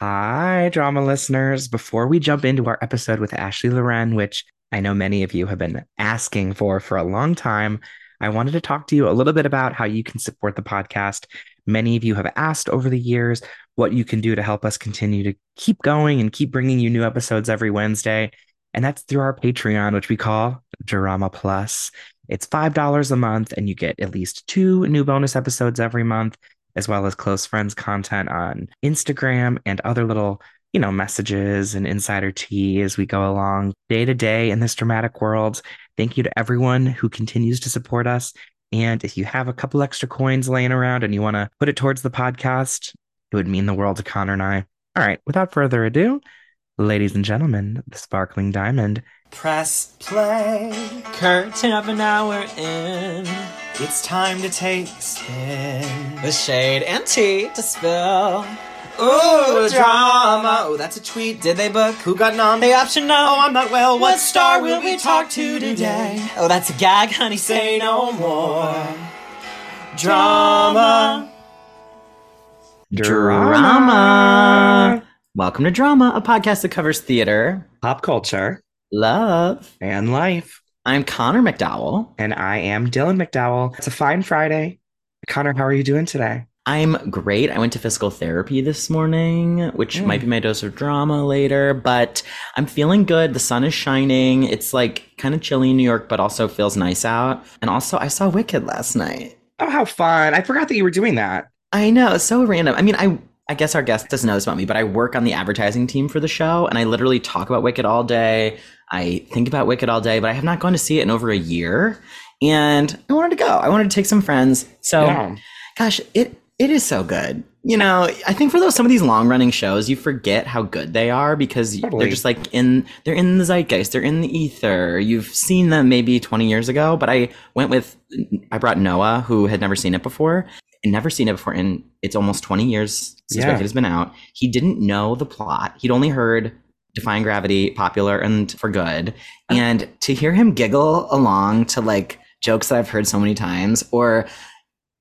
Hi, drama listeners. Before we jump into our episode with Ashley Loren, which I know many of you have been asking for for a long time, I wanted to talk to you a little bit about how you can support the podcast. Many of you have asked over the years what you can do to help us continue to keep going and keep bringing you new episodes every Wednesday. And that's through our Patreon, which we call Drama Plus. It's $5 a month, and you get at least two new bonus episodes every month as well as close friends content on Instagram and other little, you know, messages and insider tea as we go along day to day in this dramatic world. Thank you to everyone who continues to support us. And if you have a couple extra coins laying around and you want to put it towards the podcast, it would mean the world to Connor and I. All right, without further ado, ladies and gentlemen, the sparkling diamond. Press play. Curtain of an hour in. It's time to take a spin. With shade and tea to spill. Ooh, drama. Oh, that's a tweet. Did they book? Who got nom? The option no. Oh, I'm not well. What star will we talk to today? Oh, that's a gag, honey. Say no more. Drama. Drama. Welcome to Drama, a podcast that covers theater, pop culture, love, and life. I'm Connor MacDowell. And I am Dylan MacDowell. It's a fine Friday. Connor, how are you doing today? I'm great. I went to physical therapy this morning, which mm. might be my dose of drama later, but I'm feeling good. The sun is shining. It's like kind of chilly in New York, but also feels nice out. And also, I saw Wicked last night. Oh, how fun. I forgot that you were doing that. I know. So random. I mean, I I guess our guest doesn't know this about me, but I work on the advertising team for the show and I literally talk about Wicked all day. I think about Wicked all day, but I have not gone to see it in over a year. And I wanted to go. I wanted to take some friends. So yeah. gosh, it it is so good. You know, I think for those some of these long running shows, you forget how good they are because totally. they're just like in they're in the zeitgeist, they're in the ether. You've seen them maybe 20 years ago, but I went with I brought Noah who had never seen it before never seen it before and it's almost 20 years since yeah. Wicked has been out. He didn't know the plot. He'd only heard Defying Gravity popular and for good. Uh. And to hear him giggle along to like jokes that I've heard so many times or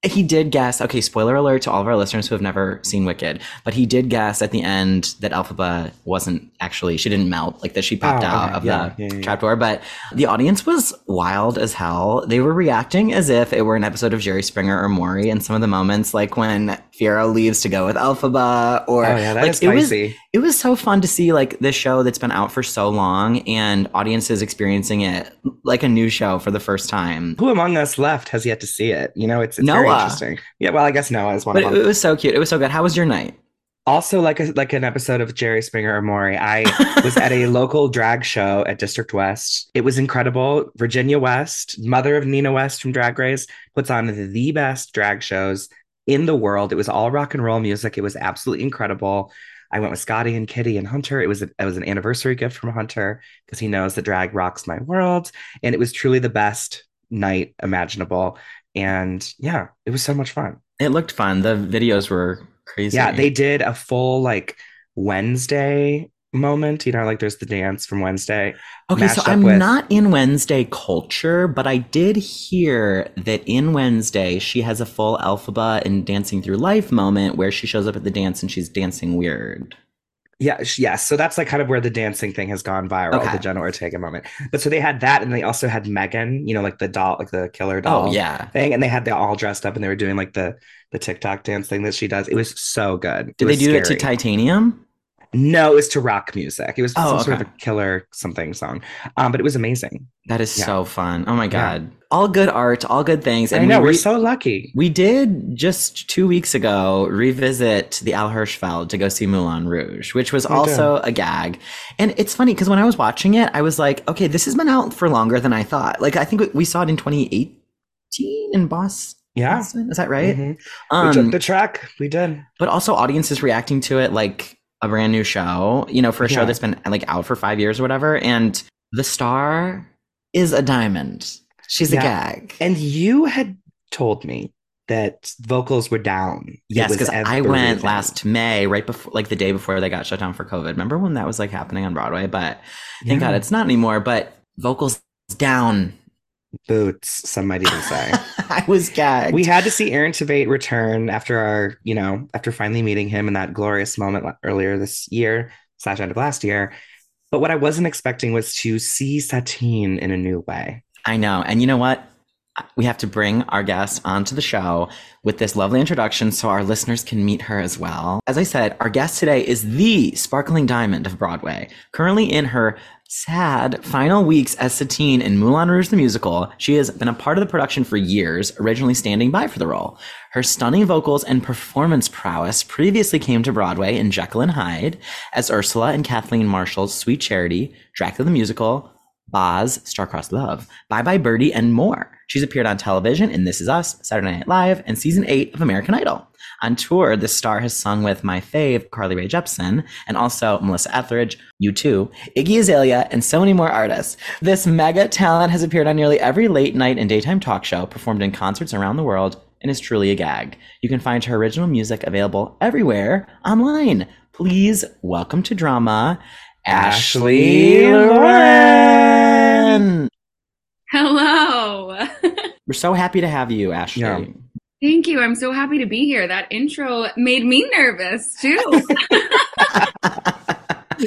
he did guess okay spoiler alert to all of our listeners who have never seen wicked but he did guess at the end that elphaba wasn't actually she didn't melt like that she popped oh, out okay. of yeah, the yeah, yeah, trapdoor. But the audience was wild as hell. They were reacting as if it were an episode of jerry springer or maury in some of the moments like when Fiyero leaves to go with elphaba or oh, yeah, like, it was it was so fun to see like this show that's been out for so long and audiences experiencing it like a new show for the first time. Who among us left has yet to see it? You know, it's, it's Noah. very interesting. Yeah, well, I guess Noah is one but of them. It was so cute. It was so good. How was your night? Also, like a, like an episode of Jerry Springer or Maury, I was at a local drag show at District West. It was incredible. Virginia West, mother of Nina West from Drag Race, puts on the best drag shows in the world. It was all rock and roll music. It was absolutely incredible. I went with Scotty and Kitty and Hunter. It was a, it was an anniversary gift from Hunter because he knows that drag rocks my world, and it was truly the best night imaginable. And yeah, it was so much fun. It looked fun. The videos were crazy. Yeah, they did a full like Wednesday moment. You know, like there's the dance from Wednesday. Okay, so I'm with... not in Wednesday culture, but I did hear that in Wednesday she has a full Elphaba and Dancing Through Life moment where she shows up at the dance and she's dancing weird. Yeah, yes. So that's like kind of where the dancing thing has gone viral, okay. the Jenna Ortega moment. But so they had that, and they also had Megan, you know, like the doll, like the killer oh, doll, oh, yeah, thing, and they had they all dressed up and they were doing like the the TikTok dance thing that she does. It was so good. Did they do scary. it to Titanium? No, it was to rock music. It was oh, some okay. sort of a killer something song. Um, but it was amazing. That is yeah. so fun. Oh my god. Yeah. All good art, all good things. And I know, we are so lucky. We did just two weeks ago revisit the Al Hirschfeld to go see Moulin Rouge, which was also a gag. And it's funny because when I was watching it, I was like, okay, this has been out for longer than I thought. Like I think we saw it in 2018 in Boston. Yeah. Is that right? Mm-hmm. Um, we took the track. We did. But also audiences reacting to it like a brand new show, you know, for a yeah. show that's been like out for five years or whatever. And the star is a diamond. She's yeah. a gag. And you had told me that vocals were down. Yes, because I went last May, right before, like the day before they got shut down for COVID. Remember when that was like happening on Broadway? But thank yeah. God it's not anymore. But vocals down boots, some might even say. I was gagged. we had to see Aaron Tveit return after our, you know, after finally meeting him in that glorious moment earlier this year, slash end of last year. But what I wasn't expecting was to see Satine in a new way. I know. And you know what? We have to bring our guest onto the show with this lovely introduction so our listeners can meet her as well. As I said, our guest today is the sparkling diamond of Broadway, currently in her sad final weeks as Satine in Moulin Rouge the musical. She has been a part of the production for years, originally standing by for the role. Her stunning vocals and performance prowess previously came to Broadway in Jekyll and Hyde as Ursula and Kathleen Marshall's Sweet Charity, Dracula the Musical, Baz, Star-Crossed Love, Bye Bye Birdie, and more. She's appeared on television in This Is Us, Saturday Night Live, and season eight of American Idol. On tour, the star has sung with my fave, Carly Rae Jepsen, and also Melissa Etheridge, U2, Iggy Azalea, and so many more artists. This mega talent has appeared on nearly every late night and daytime talk show, performed in concerts around the world, and is truly a gag. You can find her original music available everywhere online. Please welcome to drama, Ashley Loren. Hello. We're so happy to have you, Ashley. Yeah. Thank you. I'm so happy to be here. That intro made me nervous too.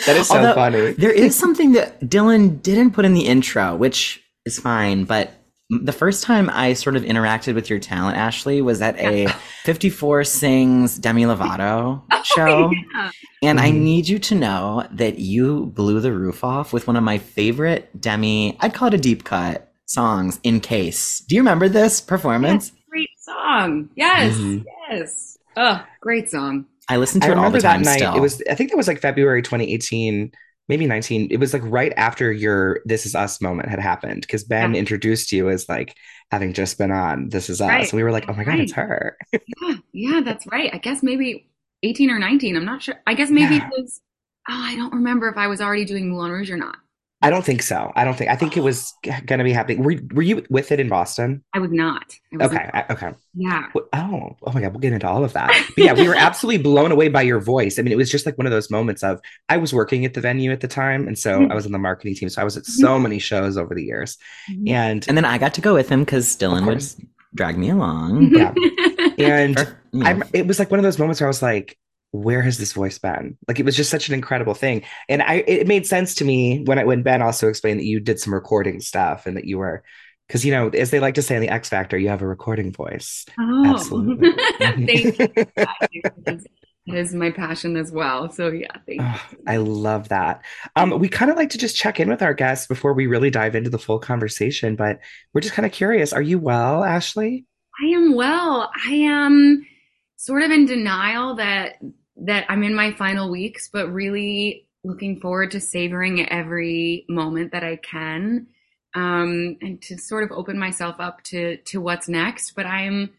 That is so Although, funny. There is something that Dylan didn't put in the intro, which is fine, but the first time I sort of interacted with your talent, Ashley, was at a 54 Sings Demi Lovato show. yeah. And I Mhm. need you to know that you blew the roof off with one of my favorite Demi, I'd call it a deep cut songs, In Case. Do you remember this performance? Great song. Yes. Mhm. Yes. Oh, great song. I listen I to it all remember the time that night. still. It was, I think that was like February 2018, maybe 19. It was like right after your This Is Us moment had happened because Ben Yeah. introduced you as like having just been on This Is Us. Right. We were like, oh my God, Right. it's her. Yeah. Yeah, that's right. I guess maybe 18 or 19. I'm not sure. I guess maybe Yeah. it was, oh, I don't remember if I was already doing Moulin Rouge or not. I don't think so. I don't think, I think it was going to be happening. Were, were you with it in Boston? I was not. I was Okay. I- okay. Yeah. Oh, oh my God, we'll get into all of that. But yeah, we were absolutely blown away by your voice. I mean, it was just like one of those moments of I was working at the venue at the time, and so Mhm. I was in the marketing team. So I was at so many shows over the years, Mhm. and and then I got to go with him because of Dylan would drag me along. yeah. and Or, you know, I'm, it was like one of those moments where I was like, where has this voice been? Like it was just such an incredible thing. And I it made sense to me when I when Ben also explained that you did some recording stuff and that you were because you know, as they like to say in the X Factor, you have a recording voice. oh. Absolutely. Thank you. That is my passion as well. So yeah, thank you. Oh, I love that. Um, we kind of like to just check in with our guests before we really dive into the full conversation, but we're just kind of curious. Are you well, Ashley? I am well. I am sort of in denial that that I'm in my final weeks, but really looking forward to savoring every moment that I can, um, and to sort of open myself up to to what's next. But I'm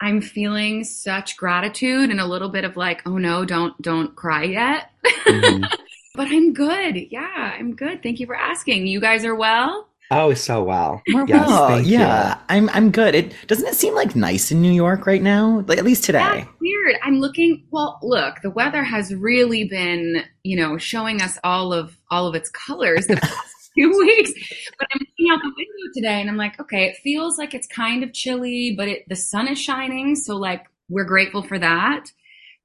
I'm feeling such gratitude and a little bit of like, oh no, don't don't cry yet. Mhm. but I'm good. Yeah, I'm good. Thank you for asking. You guys are well. Oh, so well. We're Yes, well. thank you. yeah, I'm I'm good. It doesn't it seem like nice in New York right now? Like at least today. That's weird. I'm looking. Well, look, the weather has really been, you know, showing us all of all of its colors the past few weeks. But I'm looking out the window today, and I'm like, okay, it feels like it's kind of chilly, but it, the sun is shining, so like we're grateful for that.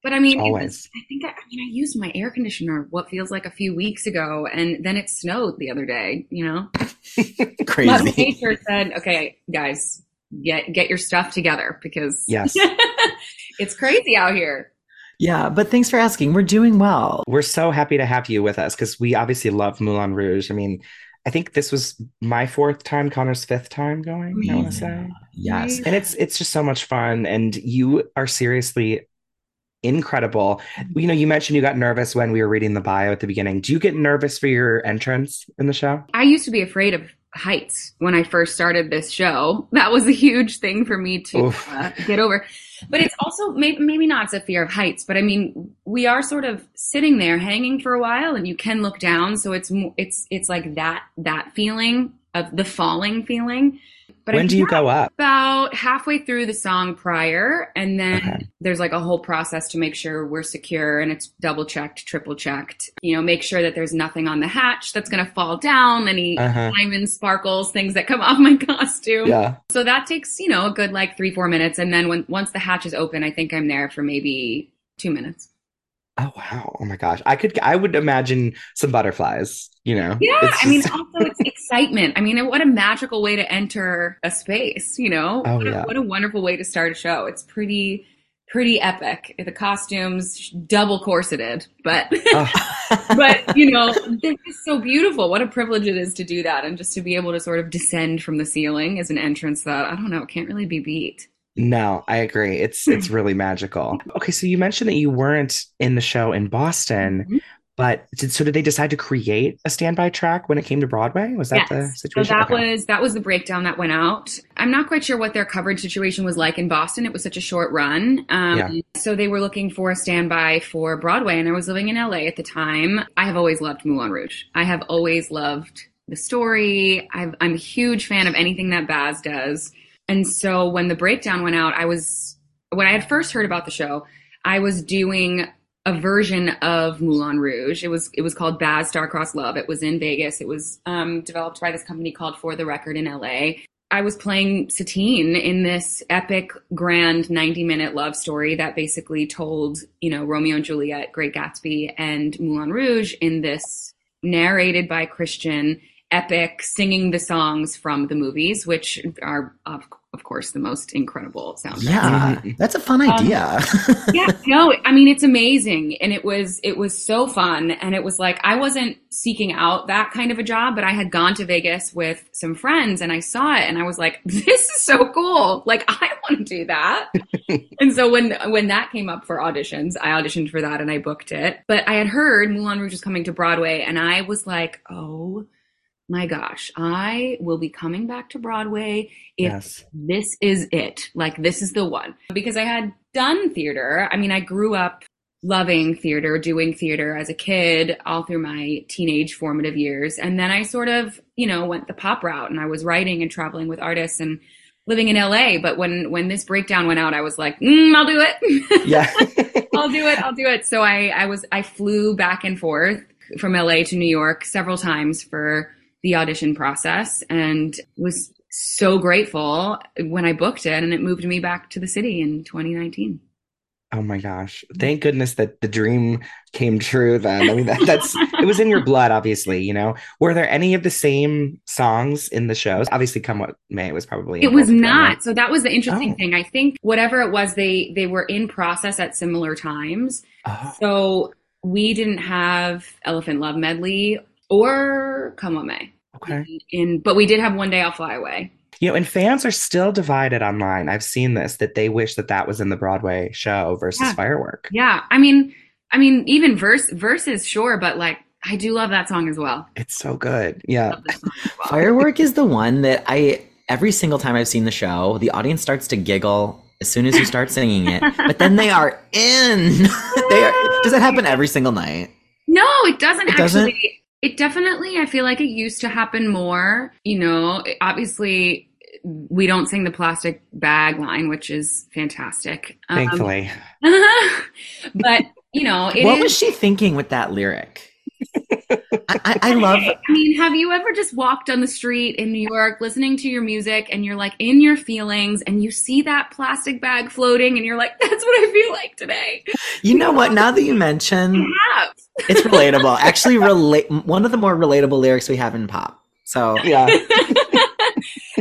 But I mean, it was- Always. I think I, I mean I used my air conditioner what feels like a few weeks ago, and then it snowed the other day. You know, Mother Crazy. Nature said, "Okay, guys, get get your stuff together because Yes. it's crazy out here." Yeah, but thanks for asking. We're doing well. We're so happy to have you with us because we obviously love Moulin Rouge. I mean, I think this was my fourth time, Connor's fifth time going, I want to say. Yes. And it's it's just so much fun. And you are seriously incredible. You know, you mentioned you got nervous when we were reading the bio at the beginning. Do you get nervous for your entrance in the show? I used to be afraid of heights when I first started this show. That was a huge thing for me to uh, get over. But it's also maybe, maybe not it's a fear of heights, but I mean, we are sort of sitting there hanging for a while and you can look down. So it's, it's, it's like that, that feeling of the falling feeling. But when do you go up? about halfway through the song prior and then Okay. there's like a whole process to make sure we're secure and it's double checked triple checked you know make sure that there's nothing on the hatch that's going to fall down any Uh-huh. diamond sparkles things that come off my costume Yeah. so that takes you know a good like three four minutes and then when once the hatch is open i think i'm there for maybe two minutes Oh wow. Oh my gosh. I could I would imagine some butterflies, you know. yeah It's i mean also it's excitement i mean what a magical way to enter a space you know Oh, what, a, yeah. what a wonderful way to start a show it's pretty pretty epic the costumes double corseted but Oh, but you know they're just so beautiful what a privilege it is to do that and just to be able to sort of descend from the ceiling as an entrance that i don't know can't really be beat no, I agree. It's it's really magical. Okay, so you mentioned that you weren't in the show in Boston, Mhm. but did, so did they decide to create a standby track when it came to Broadway? Was that the situation? So that Okay. was that was the breakdown that went out. I'm not quite sure what their coverage situation was like in Boston. It was such a short run. Um, Yeah. So they were looking for a standby for Broadway, and I was living in LA at the time. I have always loved Moulin Rouge. I have always loved the story. I've, I'm a huge fan of anything that Baz does. And so when the breakdown went out, I was when I had first heard about the show, I was doing a version of Moulin Rouge. It was it was called Baz Starcross Love. It was in Vegas. It was um, developed by this company called For the Record in LA. I was playing Satine in this epic, grand 90 minute love story that basically told, you know, Romeo and Juliet, Great Gatsby, and Moulin Rouge in this narrated by Christian epic singing the songs from the movies, which are, of, of course, the most incredible soundtracks Yeah, Mhm. that's a fun idea. yeah no i mean it's amazing and it was it was so fun and it was like i wasn't seeking out that kind of a job but i had gone to vegas with some friends and i saw it and i was like this is so cool like i want to do that and so when when that came up for auditions i auditioned for that and i booked it but i had heard moulin rouge was coming to broadway and i was like oh my gosh i will be coming back to broadway if yes. this is it. Like, this is the one. Because I had done theater. I mean, I grew up loving theater, doing theater as a kid, all through my teenage formative years. And then I sort of, you know, went the pop route and I was writing and traveling with artists and living in LA. But when, when this breakdown went out, I was like, mm, I'll do it. Yeah. I'll do it. I'll do it. So I, I was, I flew back and forth from LA to New York several times for the audition process and was so grateful when I booked it and it moved me back to the city in 2019. Oh my gosh. Thank goodness that the dream came true then. I mean, that, that's it was in your blood, obviously, you know. Were there any of the same songs in the shows? Obviously, Come What May was probably It was involved with them, not. right? So that was the interesting Oh. thing. I think whatever it was, they they were in process at similar times. Oh, So we didn't have Elephant Love Medley or Come What May. Okay. In but we did have One Day I'll Fly Away. You know, and fans are still divided online. I've seen this that they wish that that was in the Broadway show versus Yeah. Firework. Yeah, I mean, I mean, even verse verses, sure, but like I do love that song as well. It's so good. Yeah. Love this song as well. Firework is the one that I every single time I've seen the show, the audience starts to giggle as soon as you start singing it, but then they are in. they are, does that happen every single night? No, it doesn't It doesn't? Actually. It definitely, I feel like it used to happen more. You know, obviously, we don't sing the plastic bag line, which is fantastic. Um, Thankfully. but you know, it what is- was she thinking with that lyric? I, I, I love. I mean, have you ever just walked on the street in New York listening to your music and you're like in your feelings and you see that plastic bag floating and you're like, that's what I feel like today? You know what? Now that you mention, Have. it's relatable. Actually, relate. One of the more relatable lyrics we have in pop. So Yeah.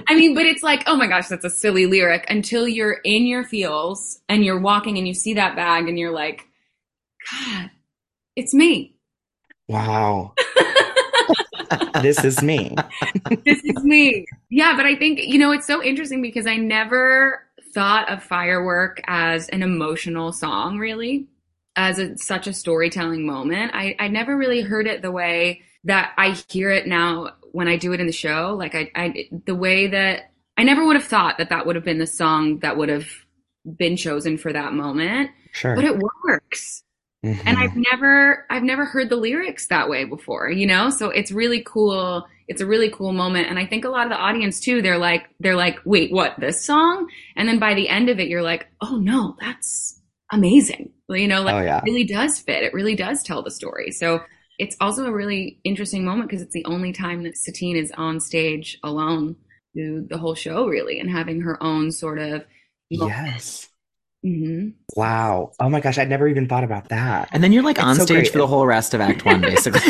I mean, but it's like, oh my gosh, that's a silly lyric until you're in your feels and you're walking and you see that bag and you're like, God, it's me. Wow. this is me. this is me. Yeah, but I think, you know, it's so interesting because I never thought of Firework as an emotional song, really, as a, such a storytelling moment. I, I never really heard it the way that I hear it now when I do it in the show. Like, I, I the way that I never would have thought that that would have been the song that would have been chosen for that moment, Sure. but it works Mhm. and I've never I've never heard the lyrics that way before, you know? So it's really cool it's a really cool moment. And I think a lot of the audience too, they're like, they're like, wait, what, this song? And then by the end of it, you're like, oh no, that's amazing. You know, like Oh, yeah. it really does fit. It really does tell the story. So it's also a really interesting moment because it's the only time that Satine is on stage alone through the whole show, really, and having her own sort of. Yes. Hmm Wow. Oh my gosh, I'd never even thought about that. And then you're like It's on so stage great. for the whole rest of Act One, basically.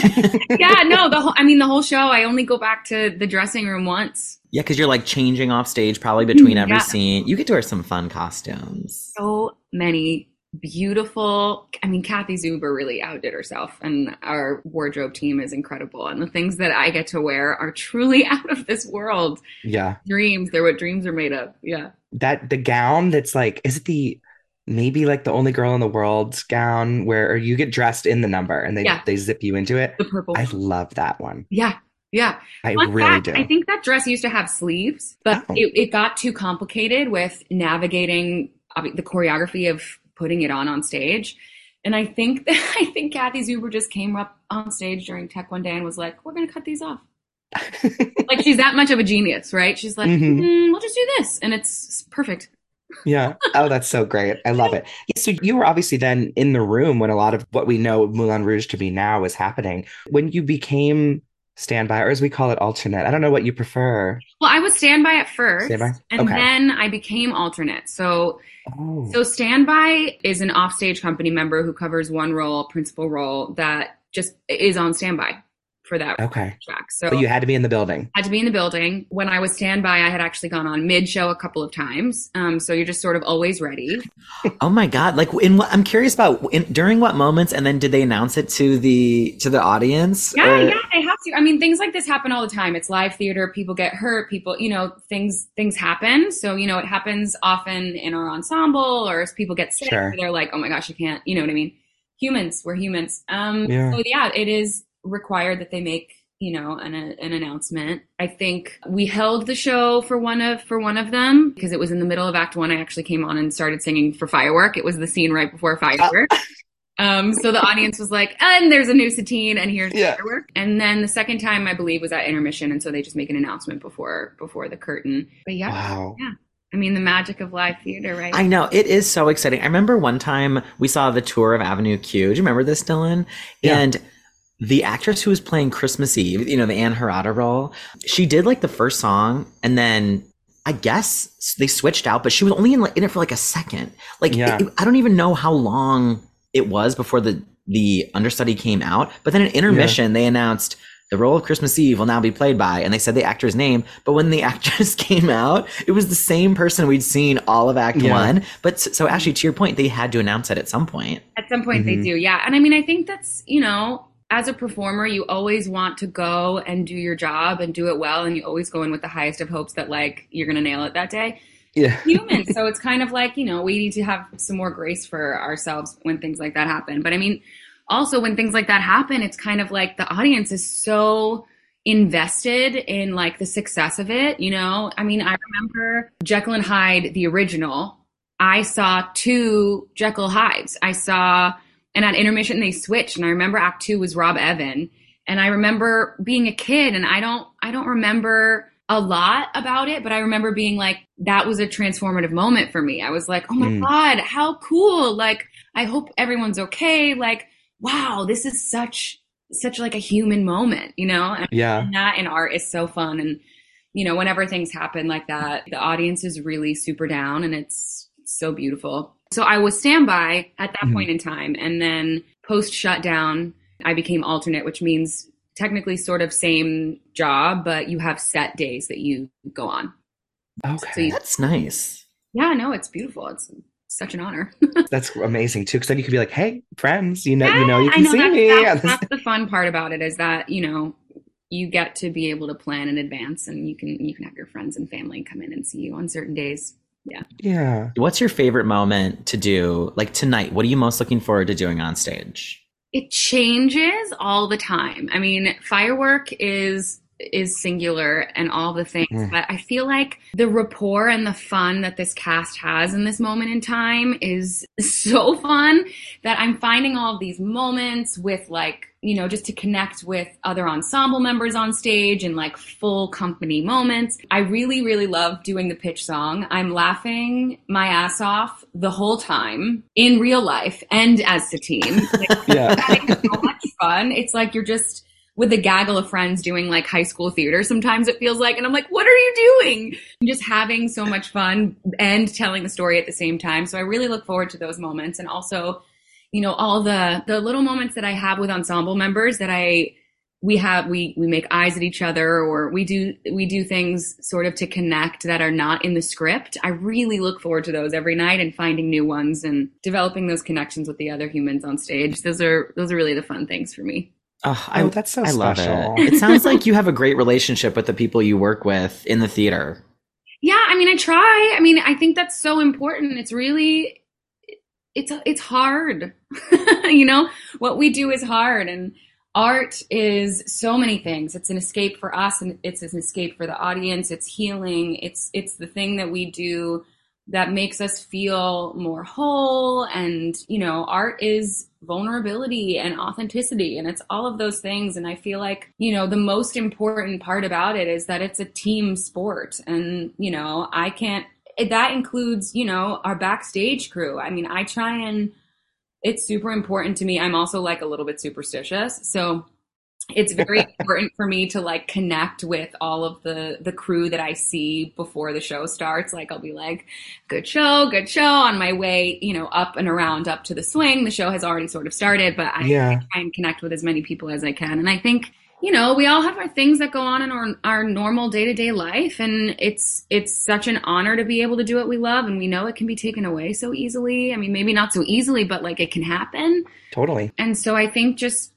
Yeah, no, the whole. I mean, the whole show. I only go back to the dressing room once. yeah, because you're like changing off stage probably between every Yeah. scene. You get to wear some fun costumes. So many beautiful. I mean, Kathy Zuber really outdid herself, and our wardrobe team is incredible. And the things that I get to wear are truly out of this world. Yeah. Dreams. They're what dreams are made of. Yeah. That the gown that's like, is it the maybe like the only girl in the world's gown where you get dressed in the number and they Yeah. they zip you into it? The purple. I love that one. yeah. Yeah. I Fun really fact, do. I think that dress used to have sleeves, but Oh. it, it got too complicated with navigating the choreography of putting it on on stage. And I think that I think Kathy Zuber just came up on stage during Tech one day and was like, "We're going to cut these off." like she's that much of a genius, right? She's like, Mhm. "Mm, "We'll just do this," and it's perfect. Yeah. Oh, that's so great. I love it. Yeah, so you were obviously then in the room when a lot of what we know Moulin Rouge to be now was happening. When you became standby, or as we call it, alternate. I don't know what you prefer. Well, I was standby at first, Standby? and Okay. then I became alternate. So Oh. So standby is an offstage company member who covers one role, principal role that just is on standby for that okay. track. So But you had to be in the building. Had to be in the building. When I was standby, I had actually gone on mid show a couple of times. Um, so you're just sort of always ready. Oh my god! Like, in what I'm curious about in, during what moments, and then did they announce it to the to the audience? Yeah, Or- yeah, they have to. I mean, things like this happen all the time. It's live theater. People get hurt. People, you know, things things happen. So you know, it happens often in our ensemble, or as people get sick, Sure. they're like, "Oh my gosh, I can't." You know what I mean? Humans, we're humans. Um, Yeah. So yeah, it is required that they make you know an an announcement. I think we held the show for one of for one of them because it was in the middle of Act One. I actually came on and started singing for Firework. It was the scene right before Firework. Um, so the audience was like, and there's a new Satine, and here's Yeah. firework. And then the second time, I believe, was at intermission, and so they just make an announcement before before the curtain. But yeah, Wow. I mean, the magic of live theater, right? I know it is so exciting. I remember one time we saw the tour of Avenue Q. Do you remember this, Dylan? Yeah. And the actress who was playing Christmas Eve, you know, the Ann Harada role, she did like the first song, and then I guess they switched out, but she was only in, like, in it for like a second. Like Yeah. it- I don't even know how long it was before the the understudy came out. But then in intermission, they announced. The role of Christmas Eve will now be played by, and they said the actor's name. But when the actress came out, it was the same person we'd seen all of Act Yeah. One. But s- so, actually, to your point, they had to announce it at some point. At some point, Mhm. they do, yeah. And I mean, I think that's you know, as a performer, you always want to go and do your job and do it well, and you always go in with the highest of hopes that like you're gonna nail it that day. Yeah. human. so it's kind of like, you know, we need to have some more grace for ourselves when things like that happen. But I mean, also when things like that happen, it's kind of like the audience is so invested in like the success of it, you know? I mean, I remember Jekyll and Hyde, the original. I saw two Jekyll Hydes. I saw, and at intermission they switched, and I remember Act Two was Rob Evan, and I remember being a kid, and I don't, I don't remember a lot about it, but I remember being like, that was a transformative moment for me. I was like, oh my Mm. god, how cool! Like, I hope everyone's okay. Like, wow, this is such, such like a human moment, you know? And Yeah. and that in art is so fun and you know whenever things happen like that the audience is really super down and it's so beautiful so i was standby at that Mhm. point in time and then post shutdown i became alternate which means technically sort of same job but you have set days that you go on Okay. So you- That's nice. yeah no it's beautiful it's such an honor That's amazing too. Because then you could be like, "Hey, friends, you know, you know, you can know see that's, me." That's, that's the fun part about it is that you know you get to be able to plan in advance, and you can you can have your friends and family come in and see you on certain days. Yeah. Yeah. What's your favorite moment to do? Like tonight, what are you most looking forward to doing on stage? It changes all the time. I mean, firework is is singular and all the things. Mm. But I feel like the rapport and the fun that this cast has in this moment in time is so fun that I'm finding all these moments with like, you know, just to connect with other ensemble members on stage and like full company moments. I really, really love doing the pitch song. I'm laughing my ass off the whole time in real life and as Satine. Like, Yeah. so much fun. It's like you're just with a gaggle of friends doing like high school theater. Sometimes it feels like, and I'm like, what are you doing? And just having so much fun and telling the story at the same time. So I really look forward to those moments, and also, you know, all the the little moments that I have with ensemble members that I we have we we make eyes at each other or we do we do things sort of to connect that are not in the script i really look forward to those every night and finding new ones and developing those connections with the other humans on stage those are those are really the fun things for me Oh, Oh, that's so I love special. it. It sounds like you have a great relationship with the people you work with in the theater. yeah i mean i try i mean i think that's so important it's really it's it's hard you know what we do is hard and art is so many things it's an escape for us and it's an escape for the audience it's healing it's it's the thing that we do that makes us feel more whole and you know art is vulnerability and authenticity and it's all of those things. And i feel like you know the most important part about it is that it's a team sport and you know i can't that includes you know our backstage crew. I mean i try and it's super important to me. I'm also like a little bit superstitious. So it's very important for me to like connect with all of the the crew that I see before the show starts. Like I'll be like, good show, good show on my way, you know, up and around up to the swing. The show has already sort of started, but I Yeah. try and connect with as many people as I can. And I think, you know, we all have our things that go on in our, our normal day to day life. And it's, it's such an honor to be able to do what we love. And we know it can be taken away so easily. I mean, maybe not so easily, but like it can happen. Totally. And so I think just,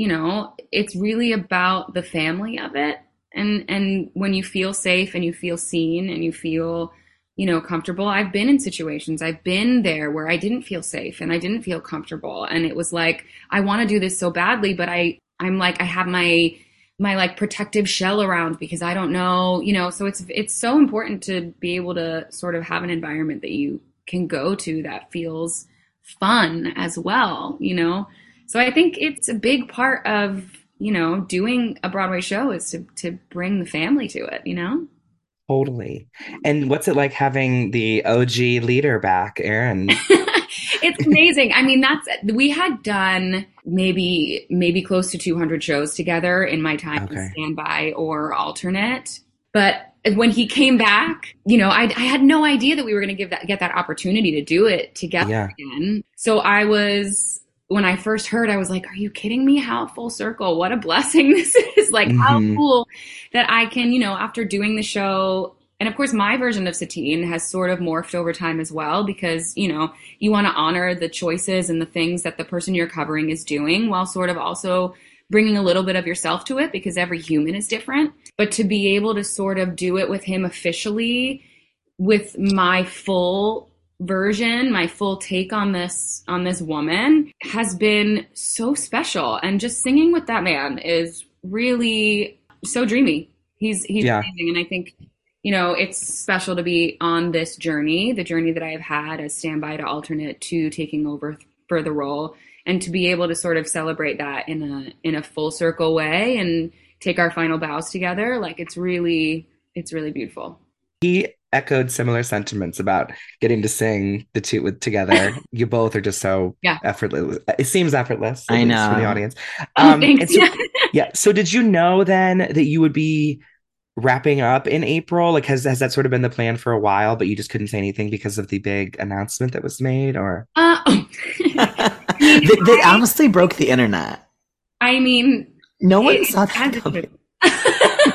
you know, it's really about the family of it. And and when you feel safe and you feel seen and you feel, you know, comfortable. I've been in situations. I've been there where I didn't feel safe and I didn't feel comfortable and it was like I want to do this so badly, but I I'm like I have my my like protective shell around because I don't know, you know, so it's it's so important to be able to sort of have an environment that you can go to that feels fun as well, you know. So I think it's a big part of, you know, doing a Broadway show is to to bring the family to it, you know? Totally. And what's it like having the OG leader back, Aaron? it's amazing. I mean, that's we had done maybe maybe close to 200 shows together in my time Okay. as standby or alternate. But when he came back, you know, I, I had no idea that we were going to give that get that opportunity to do it together Yeah. again. So I was when I first heard, I was like, "Are you kidding me? How full circle? What a blessing this is! Like, how Mhm. cool that I can, you know, after doing the show." And of course, my version of Satine has sort of morphed over time as well because, you know, you want to honor the choices and the things that the person you're covering is doing while sort of also bringing a little bit of yourself to it because every human is different. But to be able to sort of do it with him officially with my full version, my full take on this on this woman has been so special and just singing with that man is really so dreamy. He's he's Yeah. amazing and I think you know, it's special to be on this journey, the journey that I have had as standby to alternate to taking over for the role and to be able to sort of celebrate that in a in a full circle way and take our final bows together like it's really it's really beautiful He echoed similar sentiments about getting to sing the two with together. You both are just so Yeah. effortless. It seems effortless, I know for the audience. oh, Um, thanks. and so- yeah. So did you know then that you would be wrapping up in April? Like has has that sort of been the plan for a while, but you just couldn't say anything because of the big announcement that was made or uh, they, they honestly broke the internet. i mean No one it- saw it that to- coming.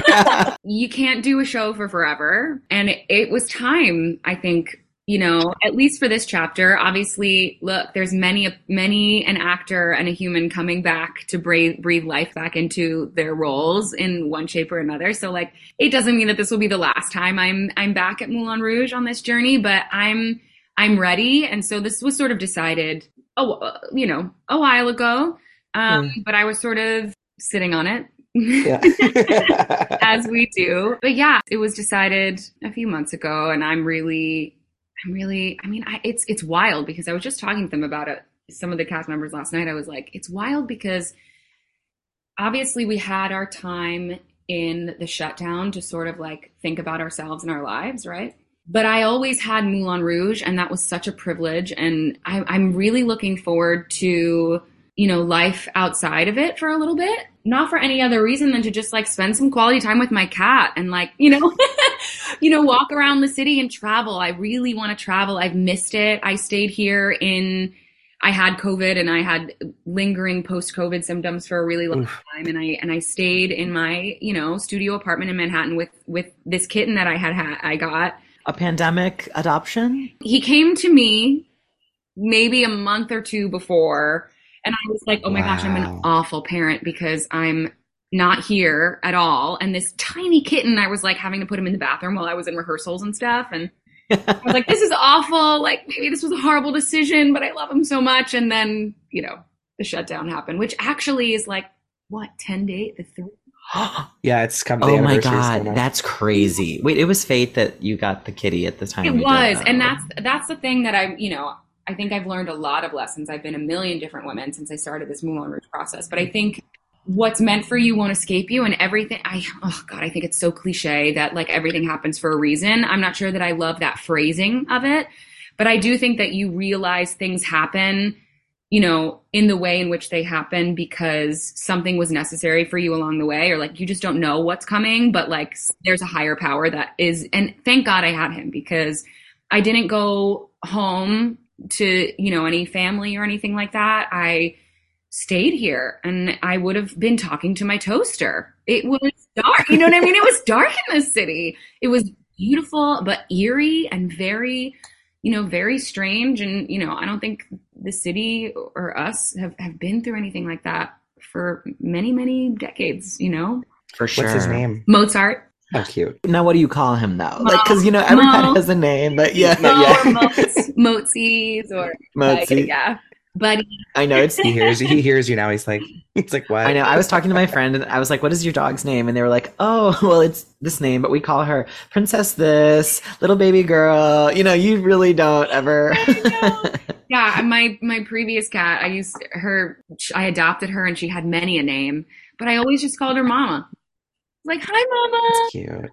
you can't do a show for forever. And it, it was time i think you know at least for this chapter. Obviously look there's many many an actor and a human coming back to breathe breathe life back into their roles in one shape or another. So like it doesn't mean that this will be the last time i'm i'm back at moulin rouge on this journey but i'm i'm ready. And so this was sort of decided oh you know a while ago. Um but i was sort of sitting on it Yeah. as we do. But yeah, it was decided a few months ago, and I'm really, I'm really, I mean, I, it's it's wild because I was just talking to them about it. Some of the cast members last night. I was like, it's wild because obviously we had our time in the shutdown to sort of like think about ourselves and our lives, right? But I always had Moulin Rouge, and that was such a privilege. And I, I'm really looking forward to you know, life outside of it for a little bit. Not for any other reason than to just like spend some quality time with my cat and like, you know, you know, walk around the city and travel. I really want to travel. I've missed it. I stayed here in I had COVID and I had lingering post-COVID symptoms for a really long Oof. time, and I and I stayed in my you know studio apartment in Manhattan with with this kitten that I had had I got. A pandemic adoption? He came to me maybe a month or two before, and I was like, oh my gosh, I'm an awful parent because I'm not here at all, and this tiny kitten, I was like having to put him in the bathroom while I was in rehearsals and stuff, and. I was like, this is awful. Like, maybe this was a horrible decision, but I love him so much. And then, you know, the shutdown happened, which actually is like, what, 10 days? The three? yeah, it's come. oh my god, coming that's crazy. Wait, it was fate that you got the kitty at the time. It we did was. that. And that's, that's the thing that I'm, you know, I think I've learned a lot of lessons. I've been a million different women since I started this Moulin Rouge process. But I think what's meant for you won't escape you and everything. I, oh God, I think it's so cliche that like everything happens for a reason. I'm not sure that I love that phrasing of it, but I do think that you realize things happen, you know, in the way in which they happen because something was necessary for you along the way, or like you just don't know what's coming, but like there's a higher power that is, and thank God I had him because I didn't go home to, you know, any family or anything like that. I stayed here and I would have been talking to my toaster. It was dark. You know what I mean? It was dark in the city. It was beautiful, but eerie and very, you know, very strange. And, you know, I don't think the city or us have, have been through anything like that for many, many decades, you know? for sure. What's his name? Mozart. Oh, cute. Now, what do you call him though? Mo- Like, because you know everybody Mo- has a name, but yeah, No, yeah. Or Moz, Mozies or like, yeah. Buddy. I know it's. He hears. He hears you now. He's like. He's like, what? I know. I was talking to my friend and I was like, "What is your dog's name?" And they were like, "Oh, well, it's this name, but we call her Princess this, little baby girl." You know, you really don't ever. Yeah, my my previous cat, I used her. I adopted her, and she had many a name, but I always just called her Mama. Like, hi, Mama. That's cute.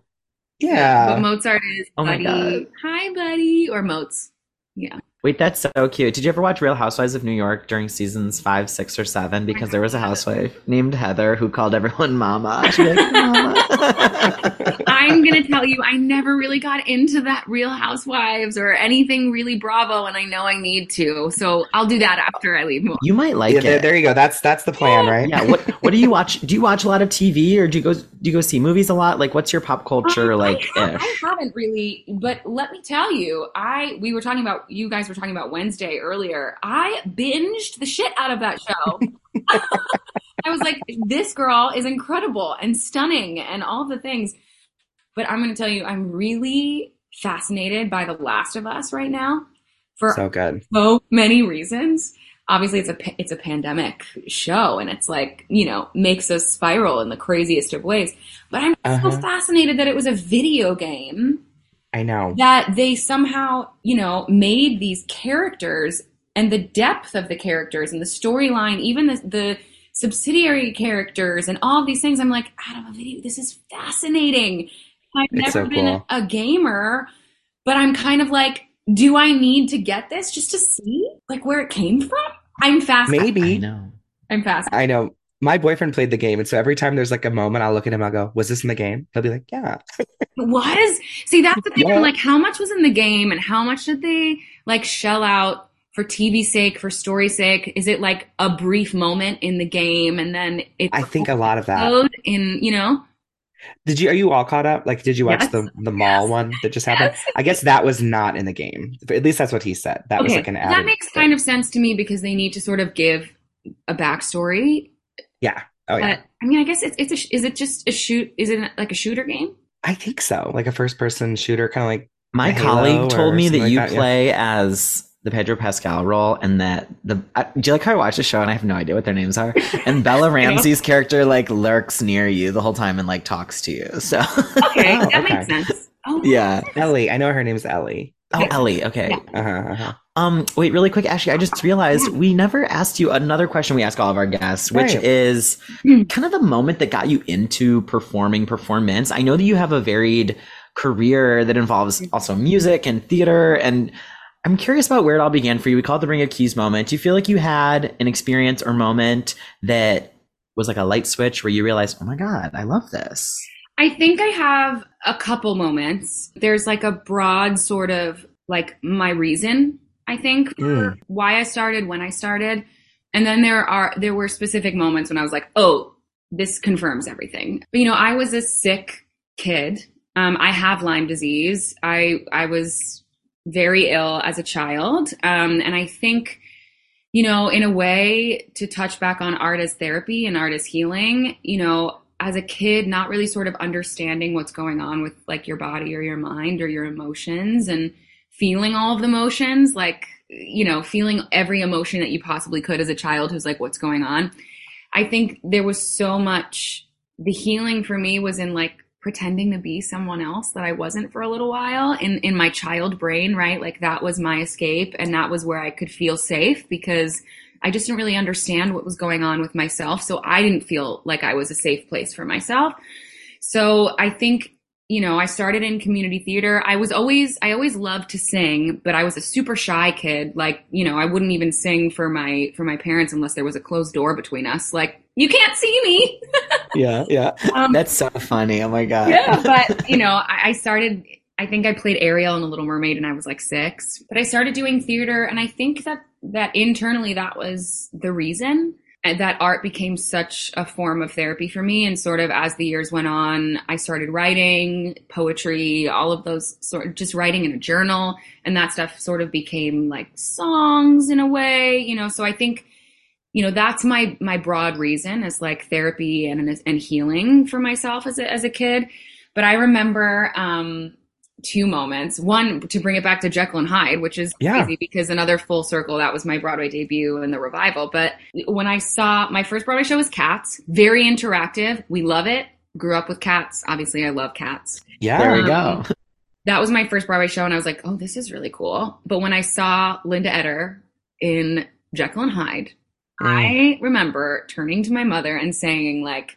Yeah. But Mozart is Oh my buddy. God. Hi, buddy, or Moats. Yeah. Wait, that's so cute. Did you ever watch Real Housewives of New York during seasons five, six, or seven? Because there was a housewife named Heather who called everyone Mama. She'd be like, Mama. I'm gonna tell you, I never really got into that Real Housewives or anything really Bravo, and I know I need to. So I'll do that after I leave. you might like yeah, it. there, there you go. That's that's the plan, right? yeah. What What do you watch? Do you watch a lot of TV, or do you go do you go see movies a lot? Like, what's your pop culture Um, like? I, ha- I haven't really, but let me tell you, I we were talking about you guys were talking about Wednesday earlier. I binged the shit out of that show. I was like, this girl is incredible and stunning and all the things. But I'm going to tell you, I'm really fascinated by The Last of Us right now for So good. so many reasons. Obviously, it's a it's a pandemic show, and it's like you know makes us spiral in the craziest of ways. But I'm Uh-huh. so fascinated that it was a video game I know. that they somehow you know made these characters and the depth of the characters and the storyline, even the the subsidiary characters and all these things. I'm like, out of a video, this is fascinating. I've It's never so been cool. a gamer, but I'm kind of like, do I need to get this just to see like where it came from? I'm fascinated. I Maybe. know. I'm fast. I know. My boyfriend played the game, and so every time there's like a moment, I'll look at him. I'll go, "Was this in the game?" He'll be like, "Yeah." was see that's the thing Yeah. Like how much was in the game and how much did they like shell out for TV sake for story sake is it like a brief moment in the game and then it? I think a lot of that. in you know Did you? Are you all caught up? Like, did you watch Yes. the the mall Yes. one that just happened? Yes. I guess that was not in the game. But at least that's what he said. That was like an ad. that added. makes kind of sense to me because they need to sort of give a backstory Yeah. Oh yeah. but I mean I guess it's it's a is it just a shoot is it like a shooter game I think so. Like a first person shooter, kind of like My Halo colleague told me that something like you that, yeah. play as the Pedro Pascal role, and that the uh, do you like how I watch the show and I have no idea what their names are? And Bella Ramsey's character like lurks near you the whole time and like talks to you. So Okay, Oh, that okay. makes sense. Oh, yeah. Ellie. I know her name's Ellie. Oh, Ellie. Okay. Yeah. Uh-huh, uh-huh. Um, wait, really quick, Ashley. I just realized we never asked you another question we ask all of our guests, which Right. is Hmm. kind of the moment that got you into performing performance. I know that you have a varied career that involves also music and theater, and I'm curious about where it all began for you. We call it the Ring of Keys moment. Do you feel like you had an experience or moment that was like a light switch where you realized, oh my God, I love this? I think I have a couple moments. There's like a broad sort of like my reason, I think, for Mm. why I started, when I started. And then there are there were specific moments when I was like, "Oh, this confirms everything." But, you know, I was a sick kid. Um, I have Lyme disease. I I was very ill as a child, um, and I think, you know, in a way, to touch back on art as therapy and art as healing, you know, as a kid, not really sort of understanding what's going on with like your body or your mind or your emotions and feeling all of the emotions, like, you know, feeling every emotion that you possibly could as a child who's like, what's going on. I think there was so much, the healing for me was in like pretending to be someone else that I wasn't for a little while in, in my child brain, right? Like that was my escape and that was where I could feel safe because I just didn't really understand what was going on with myself. So I didn't feel like I was a safe place for myself. So I think, you know, I started in community theater. I was always, I always loved to sing, but I was a super shy kid. Like, you know, I wouldn't even sing for my, for my parents unless there was a closed door between us. Like, you can't see me. Yeah, yeah. Um, That's so funny. Oh my God. yeah, but you know, I, I started. I think I played Ariel in The Little Mermaid, and I was like six. But I started doing theater, and I think that that internally that was the reason and that art became such a form of therapy for me. And sort of as the years went on, I started writing poetry, all of those sort of just writing in a journal, and that stuff sort of became like songs in a way, you know. So I think you know that's my my broad reason as like therapy and and healing for myself as a as a kid but i remember um two moments one to bring it back to jekyll and hyde which is Yeah. crazy because another full circle that was my broadway debut and the revival but when i saw my first broadway show was cats very interactive we love it grew up with cats obviously i love cats Yeah. There we go. Um, that was my first Broadway show, and I was like, oh, this is really cool. But when I saw Linda Eder in Jekyll and Hyde, I remember turning to my mother and saying, like,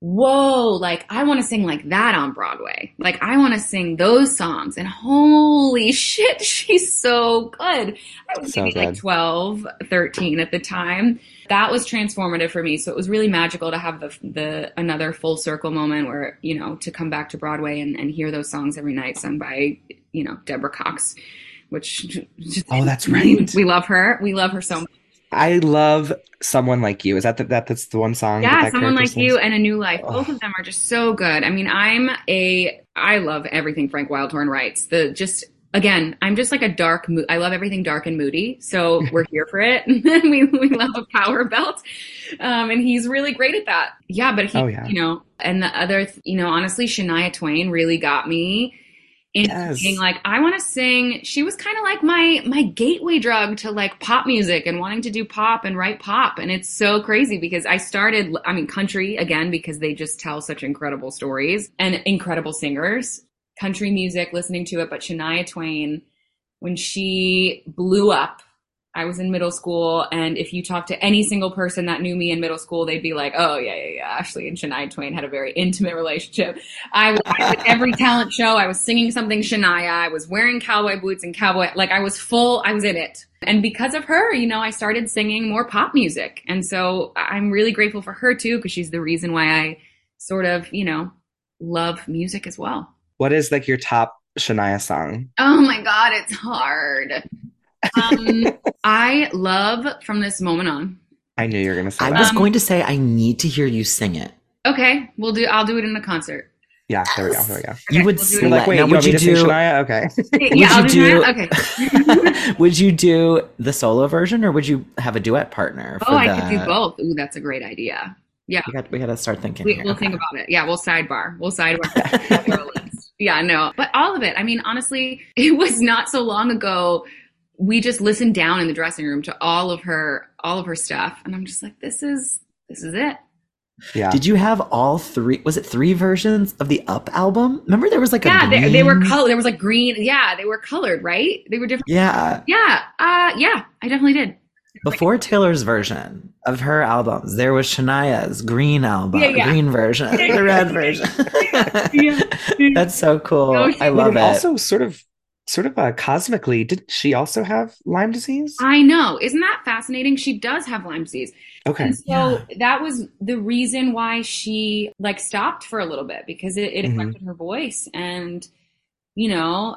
whoa, like, I want to sing like that on Broadway. Like, I want to sing those songs. And holy shit, she's so good. I was maybe like good. 12, 13 at the time. That was transformative for me. So it was really magical to have the the another full circle moment where, you know, to come back to Broadway and, and hear those songs every night sung by, you know, Deborah Cox, which Oh, that's right. we love her. We love her so much. I love someone like you. Is that the, that that's the one song? Yeah, that someone like you and a new life. Oh. Both of them are just so good. I mean, I'm a I love everything Frank Wildhorn writes. The just again, I'm just like a dark. Mo- I love everything dark and moody. So we're here for it. we we love a power belt, um, and he's really great at that. Yeah, but he, Oh, yeah. you know, and the other, th- you know, honestly, Shania Twain really got me. Yes. being like I want to sing. She was kind of like my my gateway drug to like pop music and wanting to do pop and write pop. And it's so crazy because I started, I mean, country again because they just tell such incredible stories and incredible singers. Country music, listening to it, but Shania Twain, when she blew up. I was in middle school, and if you talk to any single person that knew me in middle school, they'd be like, "Oh yeah, yeah, yeah." Ashley and Shania Twain had a very intimate relationship. I was at every talent show. I was singing something Shania. I was wearing cowboy boots and cowboy like I was full. I was in it, and because of her, you know, I started singing more pop music, and so I'm really grateful for her too because she's the reason why I sort of, you know, love music as well. What is like your top Shania song? Oh my god, it's hard. Um, I love from this moment on. I knew you were gonna say I that. was Um, going to say I need to hear you sing it. Okay, we'll do. I'll do it in a concert. yeah, there we go. There we go. You Okay, would we'll do it. You're like, wait, now, you would you do? Shania? Okay. yeah, I'll you do, do- Okay. would you do the solo version, or would you have a duet partner? oh, I could do both. Ooh, that's a great idea. Yeah, We got. We got to start thinking. we, here. we'll Okay. think about it. Yeah, we'll sidebar. We'll sidebar. yeah, no, but all of it. I mean, honestly, it was not so long ago we just listened down in the dressing room to all of her all of her stuff and i'm just like this is this is it Yeah. Did you have all three? Was it three versions of the Up album? Remember there was like a yeah they, they were green- color there was like green yeah they were colored right they were different Yeah, yeah uh yeah i definitely did before Taylor's version of her albums, there was Shania's green album, Yeah, yeah. green version, the red version. Yeah. That's so cool. No, I love it. also sort of sort of uh, cosmically, did she also have Lyme disease? i know isn't that fascinating she does have lyme disease Okay. And so that was the reason why she like stopped for a little bit because it, it Mhm. affected her voice. And, you know,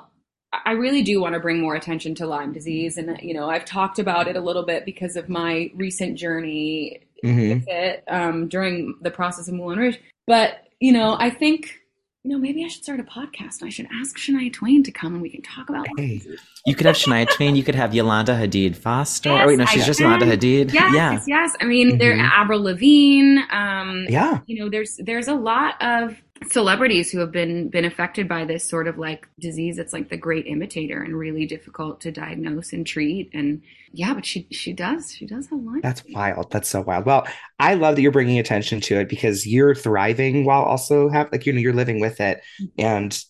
I I really do want to bring more attention to Lyme disease. And, you know, I've talked about it a little bit because of my recent journey hmm with it um, during the process of Moulin Rouge. But, you know, I think, you know, maybe I should start a podcast and I should ask Shania Twain to come and we can talk about Hey. You could have Shania Twain. You could have Yolanda Hadid Foster. Yes, oh wait, no, I she's just can. Yolanda Hadid. Yes, yeah. yes, yes. I mean, there Mhm. Avril Lavigne. Um, Yeah. you know there's there's a lot of celebrities who have been been affected by this sort of like disease it's like the great imitator and really difficult to diagnose and treat and yeah but she she does she does have lyme That's wild. That's so wild. Well, I love that you're bringing attention to it because you're thriving while also have like you know you're living with it. Mm-hmm. And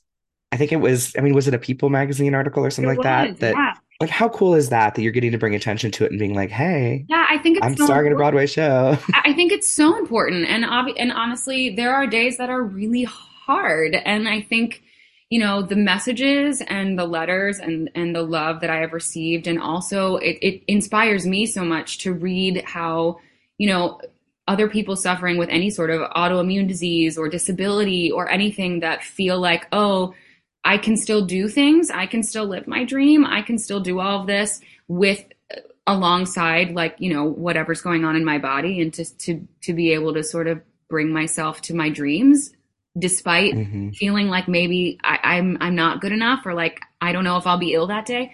I think it was I mean was it a People magazine article or something It like that that yeah. Like how cool is that that you're getting to bring attention to it and being like, "Hey, yeah i think it's I'm so starring in a. Broadway show." I think it's so important, and obvi- and honestly, there are days that are really hard, and I think you know the messages and the letters and and the love that I have received, and also it, it inspires me so much to read how you know other people suffering with any sort of autoimmune disease or disability or anything that feel like oh I can still do things, I can still live my dream, I can still do all of this with alongside like you know whatever's going on in my body and to to to be able to sort of bring myself to my dreams despite Mhm. feeling like maybe I, I'm I'm not good enough or like I don't know if I'll be ill that day.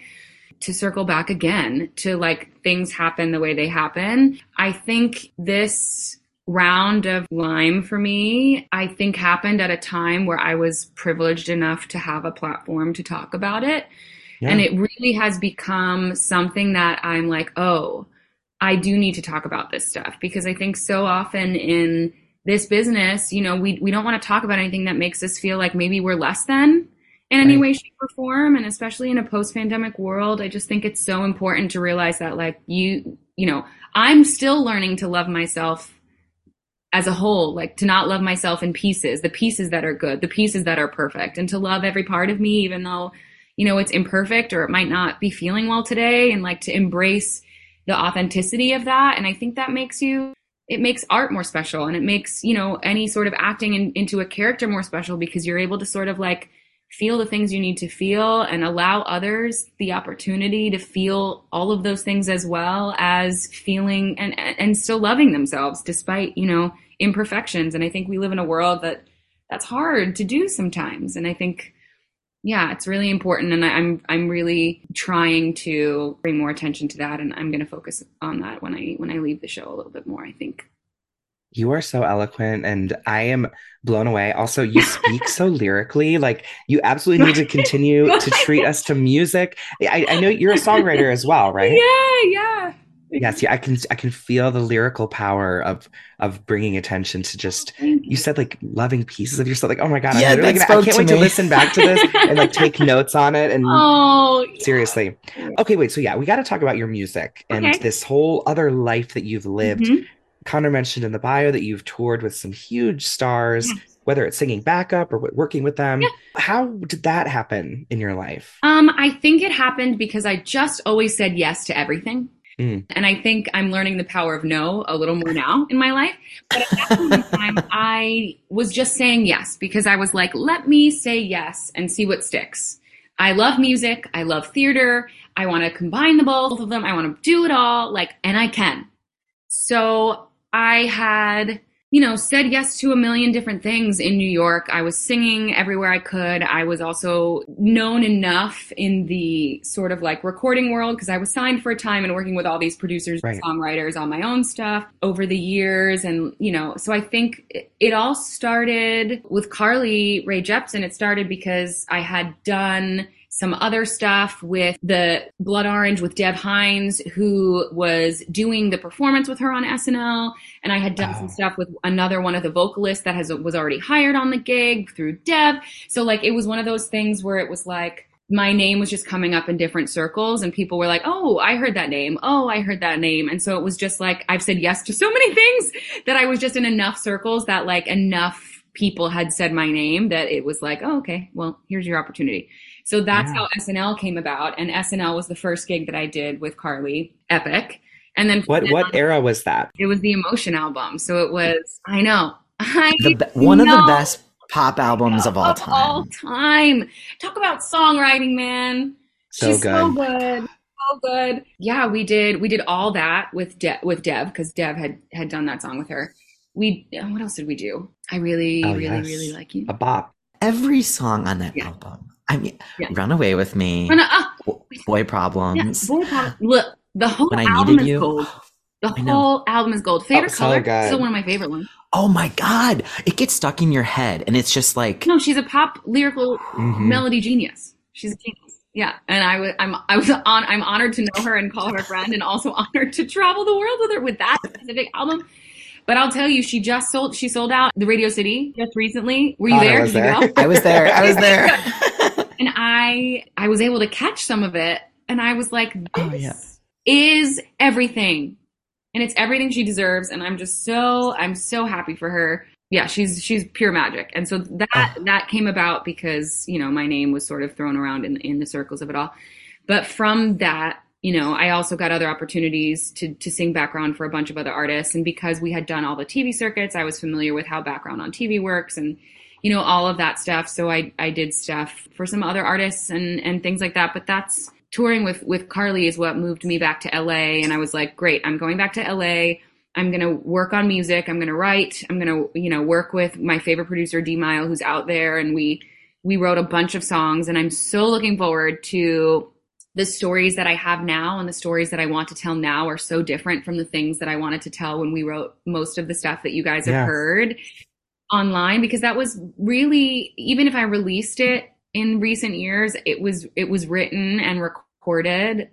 To circle back again to like things happen the way they happen. I think this round of Lyme for me, I think happened at a time where I was privileged enough to have a platform to talk about it. Yeah. And it really has become something that I'm like, oh, I do need to talk about this stuff because I think so often in this business, you know, we we don't want to talk about anything that makes us feel like maybe we're less than in any Right. way, shape, or form. And especially in a post-pandemic world, I just think it's so important to realize that, like you, you know, I'm still learning to love myself as a whole, like to not love myself in pieces, the pieces that are good, the pieces that are perfect, and to love every part of me, even though, you know, it's imperfect or it might not be feeling well today, and like to embrace the authenticity of that. And I think that makes you, it makes art more special and it makes, you know, any sort of acting in, into a character more special because you're able to sort of like feel the things you need to feel and allow others the opportunity to feel all of those things as well as feeling and and still loving themselves despite you know imperfections. And i think we live in a world that that's hard to do sometimes. And i think yeah it's really important. And I, i'm i'm really trying to bring more attention to that. And i'm going to focus on that when i when i leave the show a little bit more i think You are so eloquent, and I am blown away. Also, you speak so lyrically. Like, you absolutely need to continue to treat us to music. I, I know you're a songwriter as well, right? yeah yeah Yes, yeah, I can I can feel the lyrical power of of bringing attention to just you said like loving pieces of yourself. Like, oh my God, Yeah, I'm that gonna- I can't to wait to listen back to this and like take notes on it. And oh seriously, okay, wait. So yeah, we got to talk about your music and Okay. this whole other life that you've lived. Mhm. Connor mentioned in the bio that you've toured with some huge stars, Yes. whether it's singing backup or working with them. Yeah. How did that happen in your life? Um, I think it happened because I just always said yes to everything. Mm. And I think I'm learning the power of no a little more now in my life. But at that point in time, I was just saying yes because I was like, let me say yes and see what sticks. I love music. I love theater. I want to combine the both of them. I want to do it all. Like, and I can. So I had, you know, said yes to a million different things in New York. I was singing everywhere I could. I was also known enough in the sort of like recording world because I was signed for a time and working with all these producers Right. and songwriters on my own stuff over the years. And, you know, so I think it, it all started with Carly Rae Jepsen. It started because I had done some other stuff with the Blood Orange with Dev Hynes, who was doing the performance with her on SNL. And I had done some stuff with another one of the vocalists that has was already hired on the gig through Deb. So like it was one of those things where it was like my name was just coming up in different circles and people were like, "Oh, I heard that name. Oh, I heard that name." And so it was just like I've said yes to so many things that I was just in enough circles that like enough people had said my name that it was like, "Oh, okay. Well, here's your opportunity." So that's Yeah. how SNL came about and SNL was the first gig that I did with Carly, Epic. And then What what era was that? it was the Emotion album. So it was I know. I The one of the best pop albums of all time. all time. Talk about songwriting, man. So She's so good. good. So good. Yeah, we did we did all that with De- with Dev because Dev had had done that song with her. We what else did we do? I really, Oh, really, yes. really like you. A bop. Every song on that Yeah. album. I mean, Yeah. Run Away with Me, no, ah, Boy yeah, Problems. Boy Pop- Look, the whole When I album Needed is You. gold. The I know. whole album is gold. Favorite Oh, so color? good. Still one of my favorite ones. Oh my God. It gets stuck in your head and it's just like, No, she's a pop lyrical Mhm. melody genius. She's a genius. Yeah, and I was I'm I was on I'm honored to know her and call her a friend, and also honored to travel the world with her with that specific album. But I'll tell you, she just sold she sold out the Radio City just recently. Were you Thought I there? was Did you there. go? I was there. I was there. And I I was able to catch some of it, and I was like, this Oh, yeah. is everything, and it's everything she deserves. And I'm just so I'm so happy for her. Yeah, she's she's pure magic, and so that oh. that came about because you know my name was sort of thrown around in in the circles of it all. But from that, you know, I also got other opportunities to to sing background for a bunch of other artists, and because we had done all the TV circuits, I was familiar with how background on TV works and you know all of that stuff. So I I did stuff for some other artists and and things like that. But that's touring with with Carly is what moved me back to LA, and I was like, great, I'm going back to LA. I'm gonna work on music. I'm gonna write. I'm gonna you know work with my favorite producer D'Mile, who's out there, and we we wrote a bunch of songs, and I'm so looking forward to the stories that I have now and the stories that I want to tell now are so different from the things that I wanted to tell when we wrote most of the stuff that you guys have Yeah. heard online because that was really even if I released it in recent years it was it was written and recorded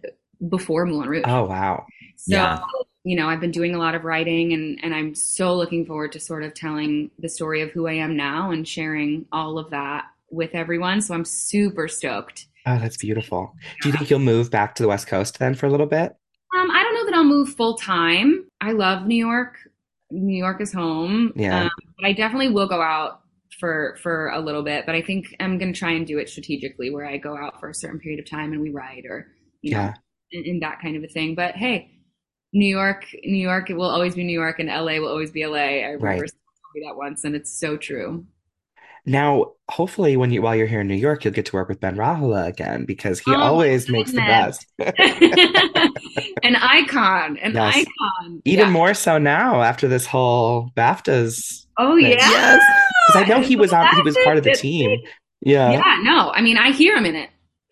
before Moulin Rouge. Oh wow. So, Yeah. you know, I've been doing a lot of writing and, and I'm so looking forward to sort of telling the story of who I am now and sharing all of that with everyone. So I'm super stoked. Oh, that's beautiful. Do you think you'll move back to the West Coast then for a little bit? Um, I don't know that I'll move full time. I love New York. New York is home. Yeah. Um, but I definitely will go out for for a little bit. But I think I'm going to try and do it strategically, where I go out for a certain period of time and we write, or you know, Yeah. in, that kind of a thing. But hey, New York, New York, it will always be New York, and LA will always be LA. I remember Right. that once, and it's so true. Now, hopefully, when you while you're here in New York, you'll get to work with Ben Rauhala again because he Oh, always makes the best. an icon, an Yes. icon. Even Yeah. more so now after this whole BAFTAs. Oh yeah. Yes. Because I know he was on. He was part of the team. Yeah. Yeah, no, I mean, I hear him in it.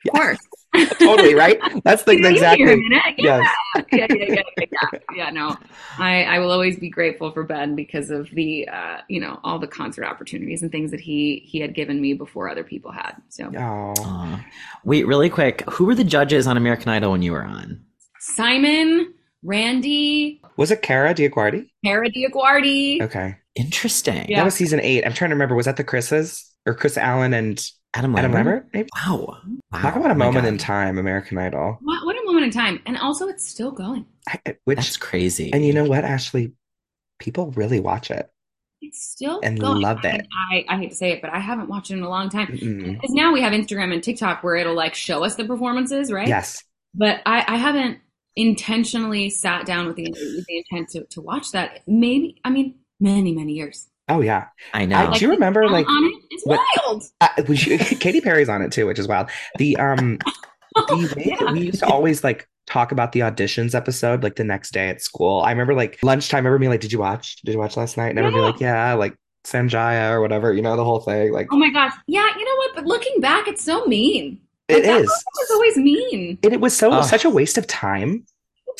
Of course. totally right. That's the You exactly. hear him in it. Yeah. Yes. yeah, yeah, yeah, yeah, yeah. Yeah, no, I, I will always be grateful for Ben because of the, uh, you know, all the concert opportunities and things that he he had given me before other people had. So Oh, Wait, really quick. Who were the judges on American Idol when you were on? Simon, Randy, was it Kara DioGuardi? Kara DioGuardi. Okay, Interesting. Yeah. that was season eight. I'm trying to remember. Was that the Chris's or Kris Allen and Adam Adam Lambert. Lambert? Maybe. Wow. wow. Talk about a Oh moment God. in time, American Idol. What, what a moment in time, and also it's still going. I, I- which That's crazy. and you know what? Ashley, people really watch it. It's still And going. love And it. I, I hate to say it, but I haven't watched it in a long time. Mm-mm. Because now we have Instagram and TikTok where it'll like show us the performances, right? Yes. But I, I haven't intentionally sat down with the, with the intent to, to watch that. Maybe, I mean, many, many years. Oh yeah. I know. I, do you remember like on it? It's what- wild. uh, we should- Katy Perry's on it too, which is wild. The um the way that we used to always like talk about the auditions episode like the next day at school. I remember like lunchtime. I remember being like, "Did you watch? Did you watch last night?" And everyone would be like, "Yeah," like Sanjaya or whatever. You know the whole thing. Like Oh my gosh. Yeah, you know what? But looking back, it's so mean. it Like, that is. person was always mean. And it was so Ugh. such a waste of time.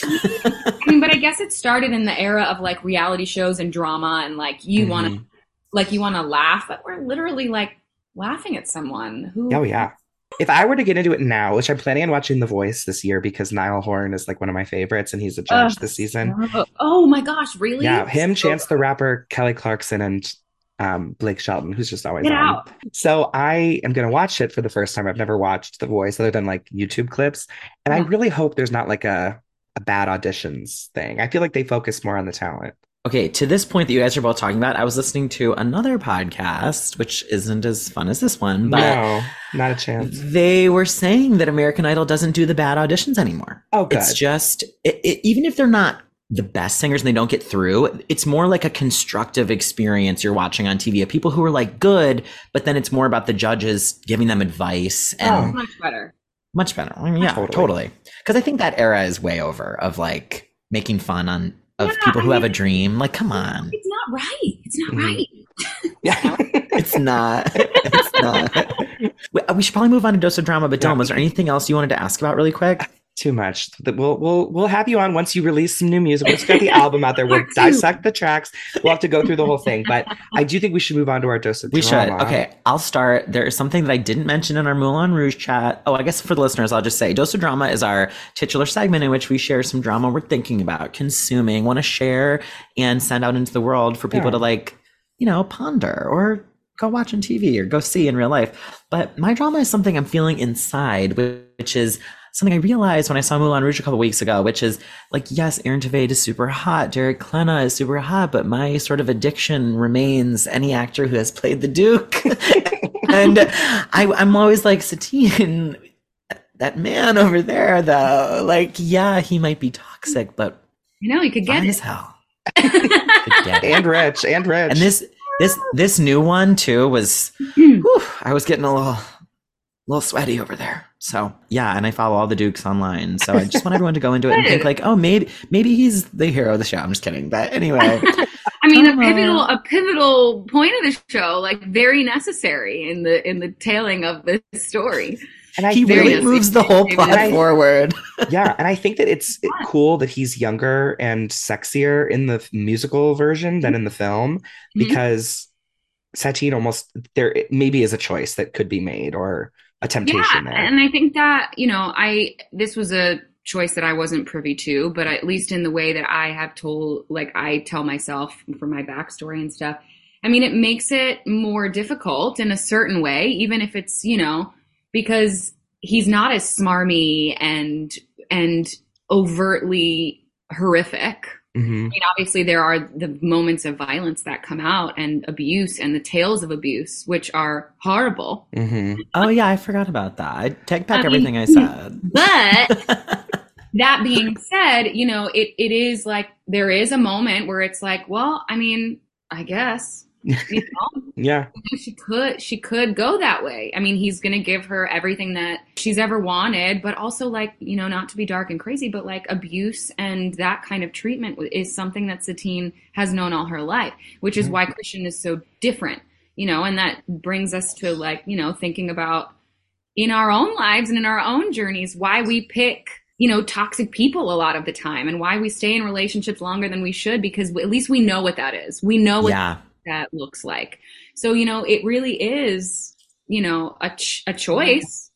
I mean, but I guess it started in the era of like reality shows and drama and like you want to like you want to laugh, but we're literally like laughing at someone who Oh yeah. if I were to get into it now, which I'm planning on watching The Voice this year because Niall Horan is like one of my favorites and he's a judge Ugh. this season. Oh, oh my gosh, really? Yeah, him, Chance the Rapper, Kelly Clarkson, and um, Blake Shelton, who's just always Get on. out. So I am going to watch it for the first time. I've never watched The Voice other than like YouTube clips, and I really hope there's not like a a bad auditions thing. I feel like they focus more on the talent. Okay, to this point that you guys are both talking about, I was listening to another podcast, which isn't as fun as this one, but no, not a chance. they were saying that American Idol doesn't do the bad auditions anymore. Oh, good. It's just, it, it, even if they're not the best singers and they don't get through, it's more like a constructive experience you're watching on TV of people who are like good, but then it's more about the judges giving them advice and Oh. much better. Much better. I mean, yeah, Totally. totally. Because I think that era is way over of like making fun on of Yeah, people who I have a dream. Like, come on, It's not right. It's not Mhm. right. Yeah. it's not. It's not. We, we should probably move on to dose of drama. But Dylan, Yeah. was there anything else you wanted to ask about really quick? Too much. That We'll we'll we'll have you on once you release some new music. Once you got the album out there, we'll dissect the tracks. We'll have to go through the whole thing. But I do think we should move on to our dose of We should. Okay, I'll start. There is something that I didn't mention in our Moulin Rouge chat. Oh, I guess for the listeners, I'll just say Dose of Drama is our titular segment in which we share some drama we're thinking about, consuming, want to share, and send out into the world for people Yeah. to like, you know, ponder or go watch on TV or go see in real life. But my drama is something I'm feeling inside, which is something I realized when I saw Moulin Rouge a couple weeks ago, which is like, yes, Aaron Tveit is super hot, Derek Klena is super hot, but my sort of addiction remains any actor who has played the Duke. and I, I'm always like, Satine, that man over there, though, like, yeah, he might be toxic, but You know, he could get fine it. as hell. Could get it. And Rich, and Rich. And this this this new one too was Hmm. whew, I was getting a little little sweaty over there. So yeah, and I follow all the Dukes online. So I just want everyone to go into it and think like, oh maybe maybe he's the hero of the show. I'm just kidding. But anyway. I mean, a pivotal a pivotal point of the show, like very necessary in the in the tailing of this story. and I he really moves the whole plot I- forward. yeah, and I think that it's cool that he's younger and sexier in the musical version than in the film Mm-hmm. because Satine almost there maybe is a choice that could be made or a temptation yeah, there. and I think that you know, I this was a choice that I wasn't privy to, but at least in the way that I have told, like I tell myself from my backstory and stuff. I mean, it makes it more difficult in a certain way, even if it's you know because he's not as smarmy and and overtly horrific. Mhm. I mean, obviously, there are the moments of violence that come out and abuse and the tales of abuse, which are horrible. Mhm. Oh yeah, I forgot about that. I take back I mean- everything I said. But that being said, you know, it, it is like there is a moment where it's like, well, I mean, I guess you know, Yeah. she could she could go that way. I mean, he's going to give her everything that she's ever wanted, but also like, you know, not to be dark and crazy, but like abuse and that kind of treatment is something that Satine has known all her life, which is mm-hmm. why Christian is so different, you know, and that brings us to like, you know, thinking about in our own lives and in our own journeys why we pick you know toxic people a lot of the time and why we stay in relationships longer than we should because at least we know what that is we know what yeah. That looks like so you know it really is you know a, ch- a choice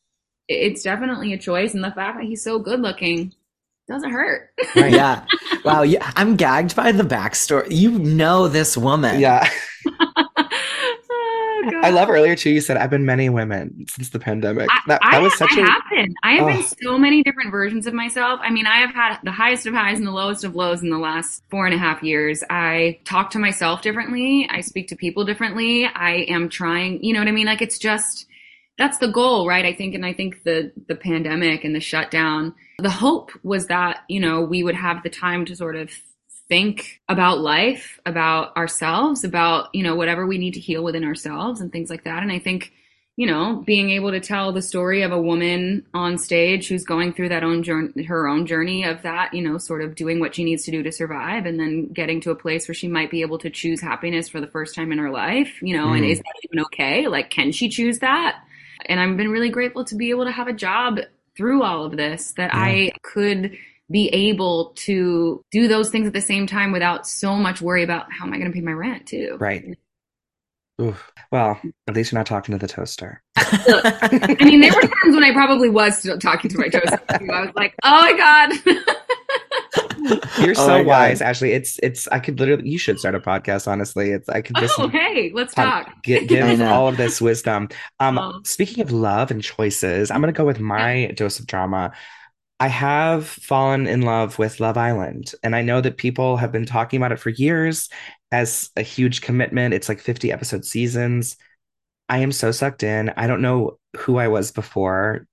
it's definitely a choice and the fact that he's so good looking doesn't hurt Right. Yeah. Wow. Yeah. I'm gagged by the backstory. You know this woman. Yeah. Oh. I love earlier too. You said I've been many women since the pandemic. I, that I, was such I a have been. I have been so many different versions of myself. I mean, I have had the highest of highs and the lowest of lows in the last four and a half years. I talk to myself differently. I speak to people differently. I am trying, you know what I mean? Like it's just, that's the goal, right? I think, and I think the, the pandemic and the shutdown, the hope was that, you know, we would have the time to sort of think about life, about ourselves, about, you know, whatever we need to heal within ourselves and things like that. And I think, you know, being able to tell the story of a woman on stage who's going through that own journey, her own journey of that, you know, sort of doing what she needs to do to survive and then getting to a place where she might be able to choose happiness for the first time in her life, you know, and Mm. is that even okay? Like, can she choose that? And I've been really grateful to be able to have a job through all of this that I could be able to do those things at the same time without so much worry about how am I going to pay my rent too. right. Oof. Well, at least you're not talking to the toaster. I mean, there were times when I probably was still talking to my toaster. too. I was like, oh my god. You're Oh so God. wise, Ashley. It's it's. I could literally. You should start a podcast. Honestly, it's. I could just oh, hey, let's pod- talk. gi- I give all of this wisdom. Um, Oh. speaking of love and choices, I'm gonna go with my dose of drama. I have fallen in love with Love Island, and I know that people have been talking about it for years as a huge commitment. It's like 50 episode seasons. I am so sucked in. I don't know who I was before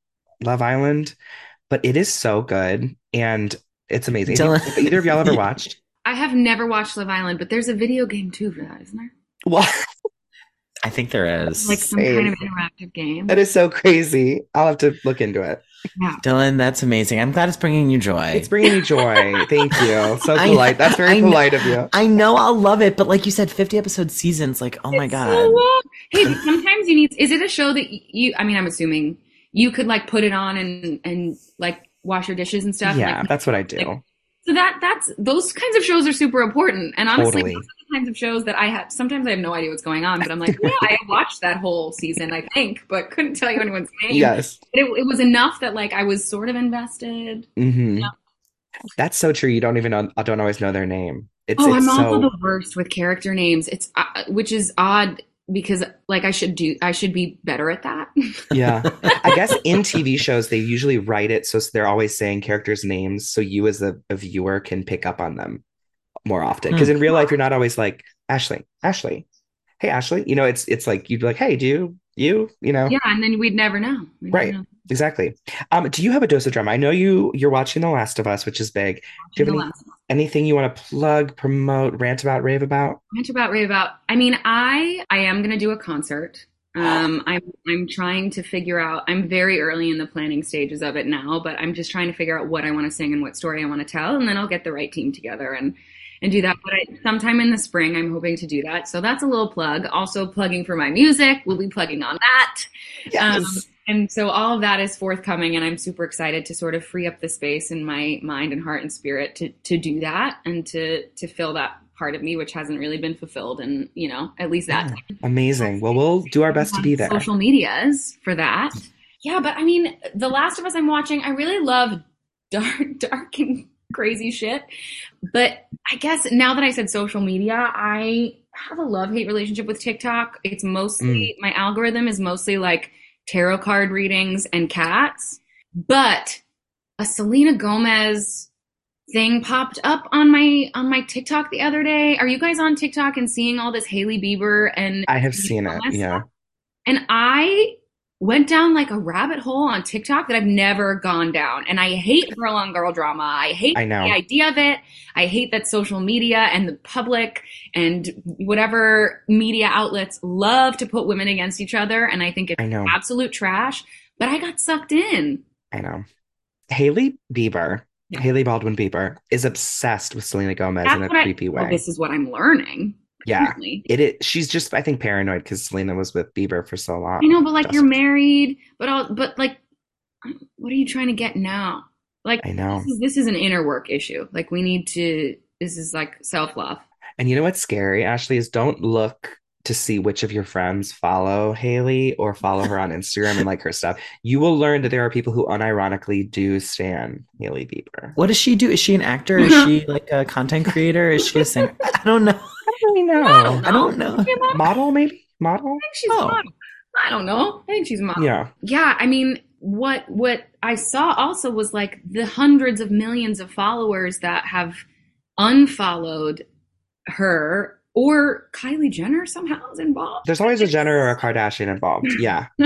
Love Island, but it is so good and it's amazing. Dylan- either of y'all ever watched? I have never watched Love Island, but there's a video game too for that, isn't there? Well, I think there is. Like some Same. kind of interactive game. that is so crazy. I'll have to look into it. Dylan, that's amazing. I'm glad it's bringing you joy. It's bringing me joy. Thank you. So I- polite. That's very I know- polite of you. I know I'll love it, but like you said, 50 episode seasons, like, oh my God. so long. Hey, sometimes you need. Is it a show that you? I mean, I'm assuming you could like put it on and and like wash your dishes and stuff. Yeah, Like, that's what I do. like- so that that's those kinds of shows are super important. And honestly, Totally. those are the kinds of shows that I have. Sometimes I have no idea what's going on, but I'm like, yeah, I watched that whole season, I think, but couldn't tell you anyone's name. Yes. But it, it was enough that like I was sort of invested. hmm Yeah. That's so true. You don't even know. I don't always know their name. It's oh, it's I'm also the worst with character names. It's uh, which is odd because like I should do I should be better at that. yeah. I guess in TV shows they usually write it so they're always saying characters' names so you as a, a viewer can pick up on them more often. Hmm. Because in real life you're not always like Ashley, Ashley, hey Ashley. You know, it's it's like you'd be like, hey, do you you you know yeah, and then we'd never know. We'd never Right. know. Exactly. Um, do you have a dose of drama? I know you you're watching The Last of Us, which is big. Do you have any, anything you want to plug, promote, rant about, rave about? Rant about rave about. I mean, I I am gonna do a concert. Um, I'm I'm trying to figure out. I'm very early in the planning stages of it now, but I'm just trying to figure out what I want to sing and what story I want to tell, and then I'll get the right team together and and do that. But I, sometime in the spring, I'm hoping to do that. So that's a little plug. Also plugging for my music. We'll be plugging on that. Um, and so all of that is forthcoming, and I'm super excited to sort of free up the space in my mind and heart and spirit to to do that and to to fill that part of me which hasn't really been fulfilled, and you know at least that. Yeah. Amazing. Well, we'll do our best to be there. Social medias for that. Yeah, but I mean, The Last of Us I'm watching, I really love dark, dark and crazy shit. But I guess now that I said social media, I have a love hate relationship with TikTok. It's mostly mm. my algorithm is mostly like tarot card readings and cats. But a Selena Gomez thing popped up on my on my TikTok the other day. Are you guys on TikTok and seeing all this Hailey Bieber and I have Selena seen it. Yeah. stuff? And I went down like a rabbit hole on TikTok that I've never gone down. And I hate girl on girl drama. I hate I the idea of it. I hate that social media and the public and whatever media outlets love to put women against each other. And I think it's I know. absolute trash. But I got sucked in. I know. Hailey Bieber, Yeah. Hailey Baldwin Bieber, is obsessed with Selena Gomez That's in a what I- creepy Well, way. this is what I'm learning. Yeah. It is, she's just, I think, paranoid because Selena was with Bieber for so long. I know, but like you're married, but all, but like, what are you trying to get now? Like, I know. this is, this is an inner work issue. Like, we need to. This is like self love. And you know what's scary, Ashley, is don't look to see which of your friends follow Hailey or follow her on Instagram and like her stuff. You will learn that there are people who unironically do stan Hailey Bieber. What does she do? Is she an actor? Is she like a content creator? Is she a singer? I don't know. I don't know. I don't know. Is she a model? Model, maybe? Model? I think she's Oh. model. I don't know. I think she's a model. Yeah. Yeah, I mean, what what I saw also was like the hundreds of millions of followers that have unfollowed her or Kylie Jenner somehow is involved. There's always a Jenner or a Kardashian involved. Yeah.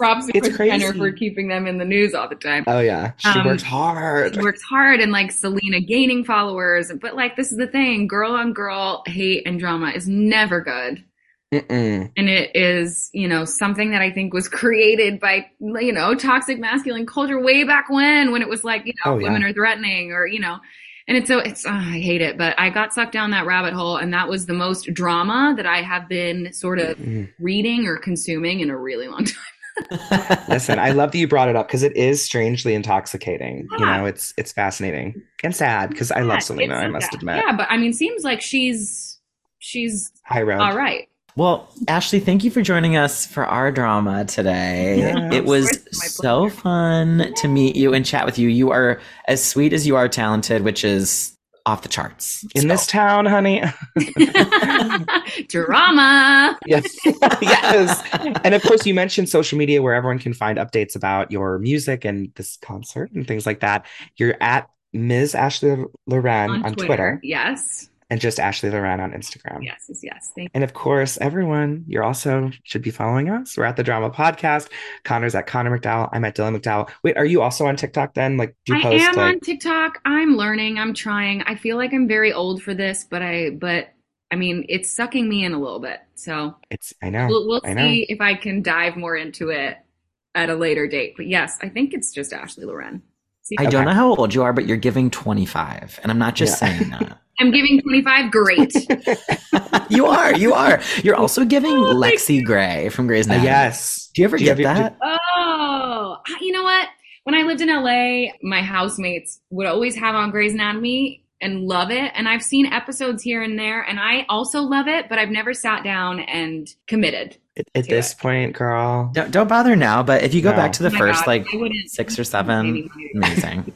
Props to It's Kris Jenner for keeping them in the news all the time. Oh, yeah. She Um, works hard. She works hard and like Selena gaining followers, but like this is the thing: girl on girl hate and drama is never good. Mm-mm. and it is you know something that i think was created by you know toxic masculine culture way back when when it was like you know Oh, yeah. women are threatening or you know and it's so it's oh, i hate it but i got sucked down that rabbit hole and that was the most drama that i have been sort of Mm. reading or consuming in a really long time Listen, I love that you brought it up because it is strangely intoxicating. You know, it's it's fascinating and sad because I love Selena. I must admit, yeah but i mean seems like she's she's high road. all right Well, Ashley, thank you for joining us for our drama today. Yeah. it was Of course, my so fun to meet you and chat with you. You are as sweet as you are talented, which is off the charts. In So- this town, honey. Drama. yes. yes. And of course, you mentioned social media where everyone can find updates about your music and this concert and things like that. You're at Ms. Ashley Loren on, Twitter. Yes. And just Ashley Loren on Instagram. Yes, yes, yes. Thank And of course, everyone, you're also should be following us. We're at the Drama Podcast. Connor's at Connor MacDowell. I'm at Dylan MacDowell. Wait, are you also on TikTok then? Like, do you I post am like? on TikTok. I'm learning. I'm trying. I feel like I'm very old for this, but I but I mean, it's sucking me in a little bit. So It's I know. we'll, we'll I know. see if I can dive more into it at a later date. But yes, I think it's just Ashley Loren. See, I don't know how old you are, but you're giving 25. And I'm not just Yeah. saying that. I'm giving 25. Great. you are. You are. You're also giving Oh, Lexie Grey from Grey's Uh, Anatomy. yes. Do you ever Do you get have- that? Oh, you know what? When I lived in LA, my housemates would always have on Grey's Anatomy and love it. And I've seen episodes here and there, and I also love it, but I've never sat down and committed. At, at this it. point, girl. Don't, don't bother now, but if you go No. back to the Oh first God, like six or seven, amazing.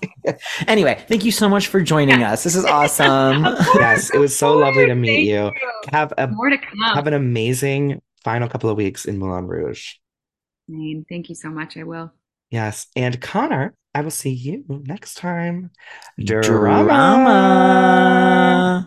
anyway, thank you so much for joining us. This is awesome. Course, Yes, it was so of lovely to meet Thank you. Have a More to come. have an amazing final couple of weeks in Moulin Rouge. Thank you so much. I will. Yes, and Connor, I will see you next time. Drama.